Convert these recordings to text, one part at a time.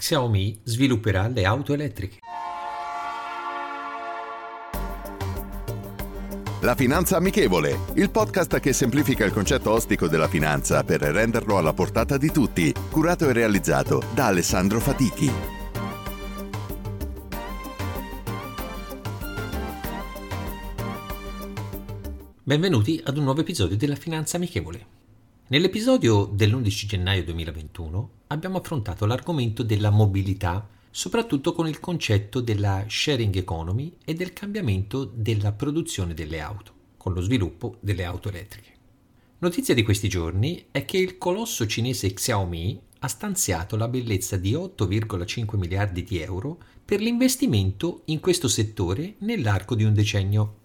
Xiaomi svilupperà le auto elettriche. La Finanza Amichevole, il podcast che semplifica il concetto ostico della finanza per renderlo alla portata di tutti, curato e realizzato da Alessandro Fatichi. Benvenuti ad un nuovo episodio della Finanza Amichevole. Nell'episodio dell'11 gennaio 2021 abbiamo affrontato l'argomento della mobilità soprattutto con il concetto della sharing economy e del cambiamento della produzione delle auto, con lo sviluppo delle auto elettriche. Notizia di questi giorni è che il colosso cinese Xiaomi ha stanziato la bellezza di 8,5 miliardi di euro per l'investimento in questo settore nell'arco di un decennio.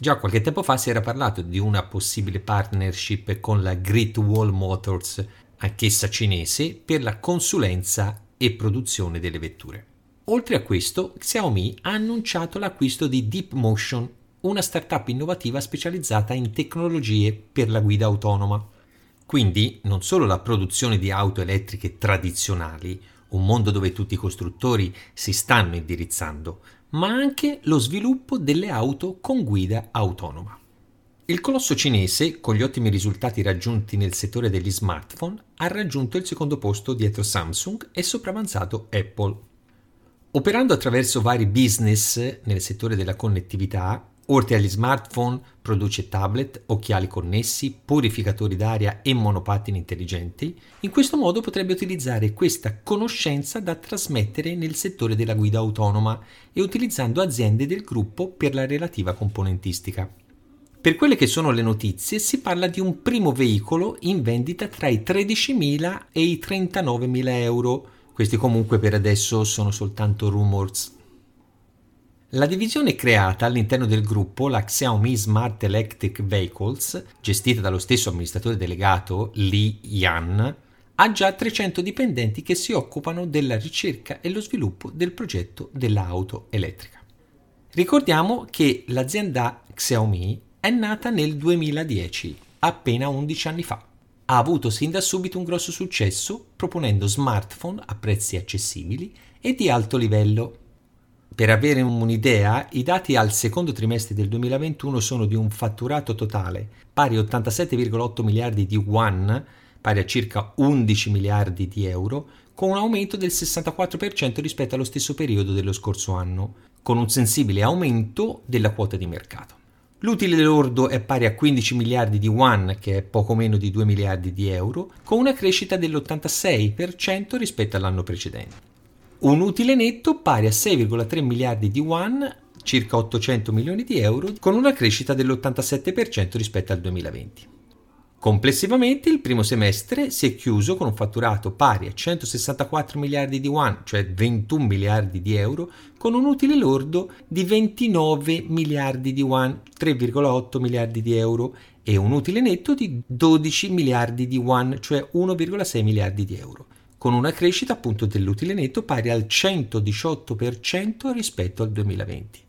Già qualche tempo fa si era parlato di una possibile partnership con la Great Wall Motors, anch'essa cinese, per la consulenza e produzione delle vetture. Oltre a questo, Xiaomi ha annunciato l'acquisto di DeepMotion, una startup innovativa specializzata in tecnologie per la guida autonoma. Quindi non solo la produzione di auto elettriche tradizionali, un mondo dove tutti i costruttori si stanno indirizzando, ma anche lo sviluppo delle auto con guida autonoma. Il colosso cinese, con gli ottimi risultati raggiunti nel settore degli smartphone, ha raggiunto il secondo posto dietro Samsung e sopravanzato Apple. Operando attraverso vari business nel settore della connettività, oltre agli smartphone, produce tablet, occhiali connessi, purificatori d'aria e monopattini intelligenti, in questo modo potrebbe utilizzare questa conoscenza da trasmettere nel settore della guida autonoma e utilizzando aziende del gruppo per la relativa componentistica. Per quelle che sono le notizie si parla di un primo veicolo in vendita tra i 13.000 e i 39.000 euro. Questi comunque per adesso sono soltanto rumors. La divisione creata all'interno del gruppo, la Xiaomi Smart Electric Vehicles, gestita dallo stesso amministratore delegato Li Yan, ha già 300 dipendenti che si occupano della ricerca e lo sviluppo del progetto dell'auto elettrica. Ricordiamo che l'azienda Xiaomi è nata nel 2010, appena 11 anni fa. Ha avuto sin da subito un grosso successo proponendo smartphone a prezzi accessibili e di alto livello. Per avere un'idea, i dati al secondo trimestre del 2021 sono di un fatturato totale pari a 87,8 miliardi di yuan, pari a circa 11 miliardi di euro, con un aumento del 64% rispetto allo stesso periodo dello scorso anno, con un sensibile aumento della quota di mercato. L'utile lordo è pari a 15 miliardi di yuan, che è poco meno di 2 miliardi di euro, con una crescita dell'86% rispetto all'anno precedente. Un utile netto pari a 6,3 miliardi di yuan, circa 800 milioni di euro, con una crescita dell'87% rispetto al 2020. Complessivamente il primo semestre si è chiuso con un fatturato pari a 164 miliardi di yuan, cioè 21 miliardi di euro, con un utile lordo di 29 miliardi di yuan, 3,8 miliardi di euro, e un utile netto di 12 miliardi di yuan, cioè 1,6 miliardi di euro, con una crescita appunto dell'utile netto pari al 118% rispetto al 2020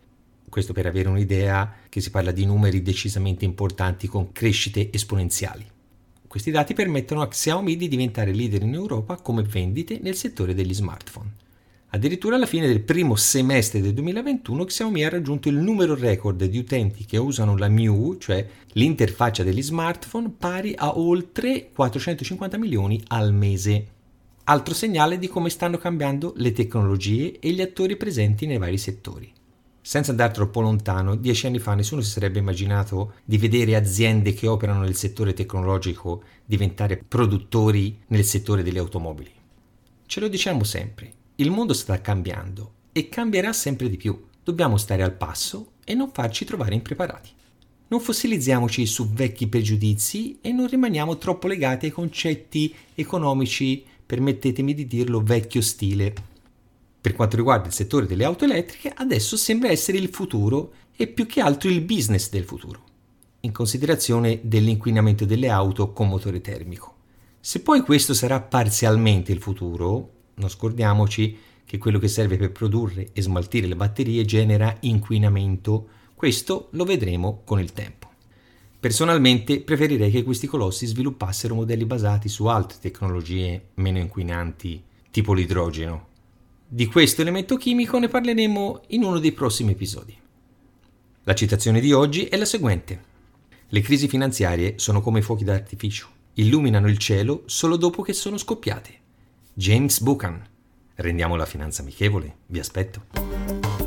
questo per avere un'idea che si parla di numeri decisamente importanti con crescite esponenziali. Questi dati permettono a Xiaomi di diventare leader in Europa come vendite nel settore degli smartphone. Addirittura alla fine del primo semestre del 2021 Xiaomi ha raggiunto il numero record di utenti che usano la MIU, cioè l'interfaccia degli smartphone, pari a oltre 450 milioni al mese. Altro segnale di come stanno cambiando le tecnologie e gli attori presenti nei vari settori. Senza andare troppo lontano, dieci anni fa nessuno si sarebbe immaginato di vedere aziende che operano nel settore tecnologico diventare produttori nel settore delle automobili. Ce lo diciamo sempre, il mondo sta cambiando e cambierà sempre di più. Dobbiamo stare al passo e non farci trovare impreparati. Non fossilizziamoci su vecchi pregiudizi e non rimaniamo troppo legati ai concetti economici, permettetemi di dirlo, vecchio stile Per quanto riguarda il settore delle auto elettriche, adesso sembra essere il futuro e più che altro il business del futuro, in considerazione dell'inquinamento delle auto con motore termico. Se poi questo sarà parzialmente il futuro, non scordiamoci che quello che serve per produrre e smaltire le batterie genera inquinamento, questo lo vedremo con il tempo. Personalmente preferirei che questi colossi sviluppassero modelli basati su altre tecnologie meno inquinanti, tipo l'idrogeno. Di questo elemento chimico ne parleremo in uno dei prossimi episodi. La citazione di oggi è la seguente. Le crisi finanziarie sono come fuochi d'artificio, illuminano il cielo solo dopo che sono scoppiate. James Buchan. Rendiamo la finanza amichevole, vi aspetto.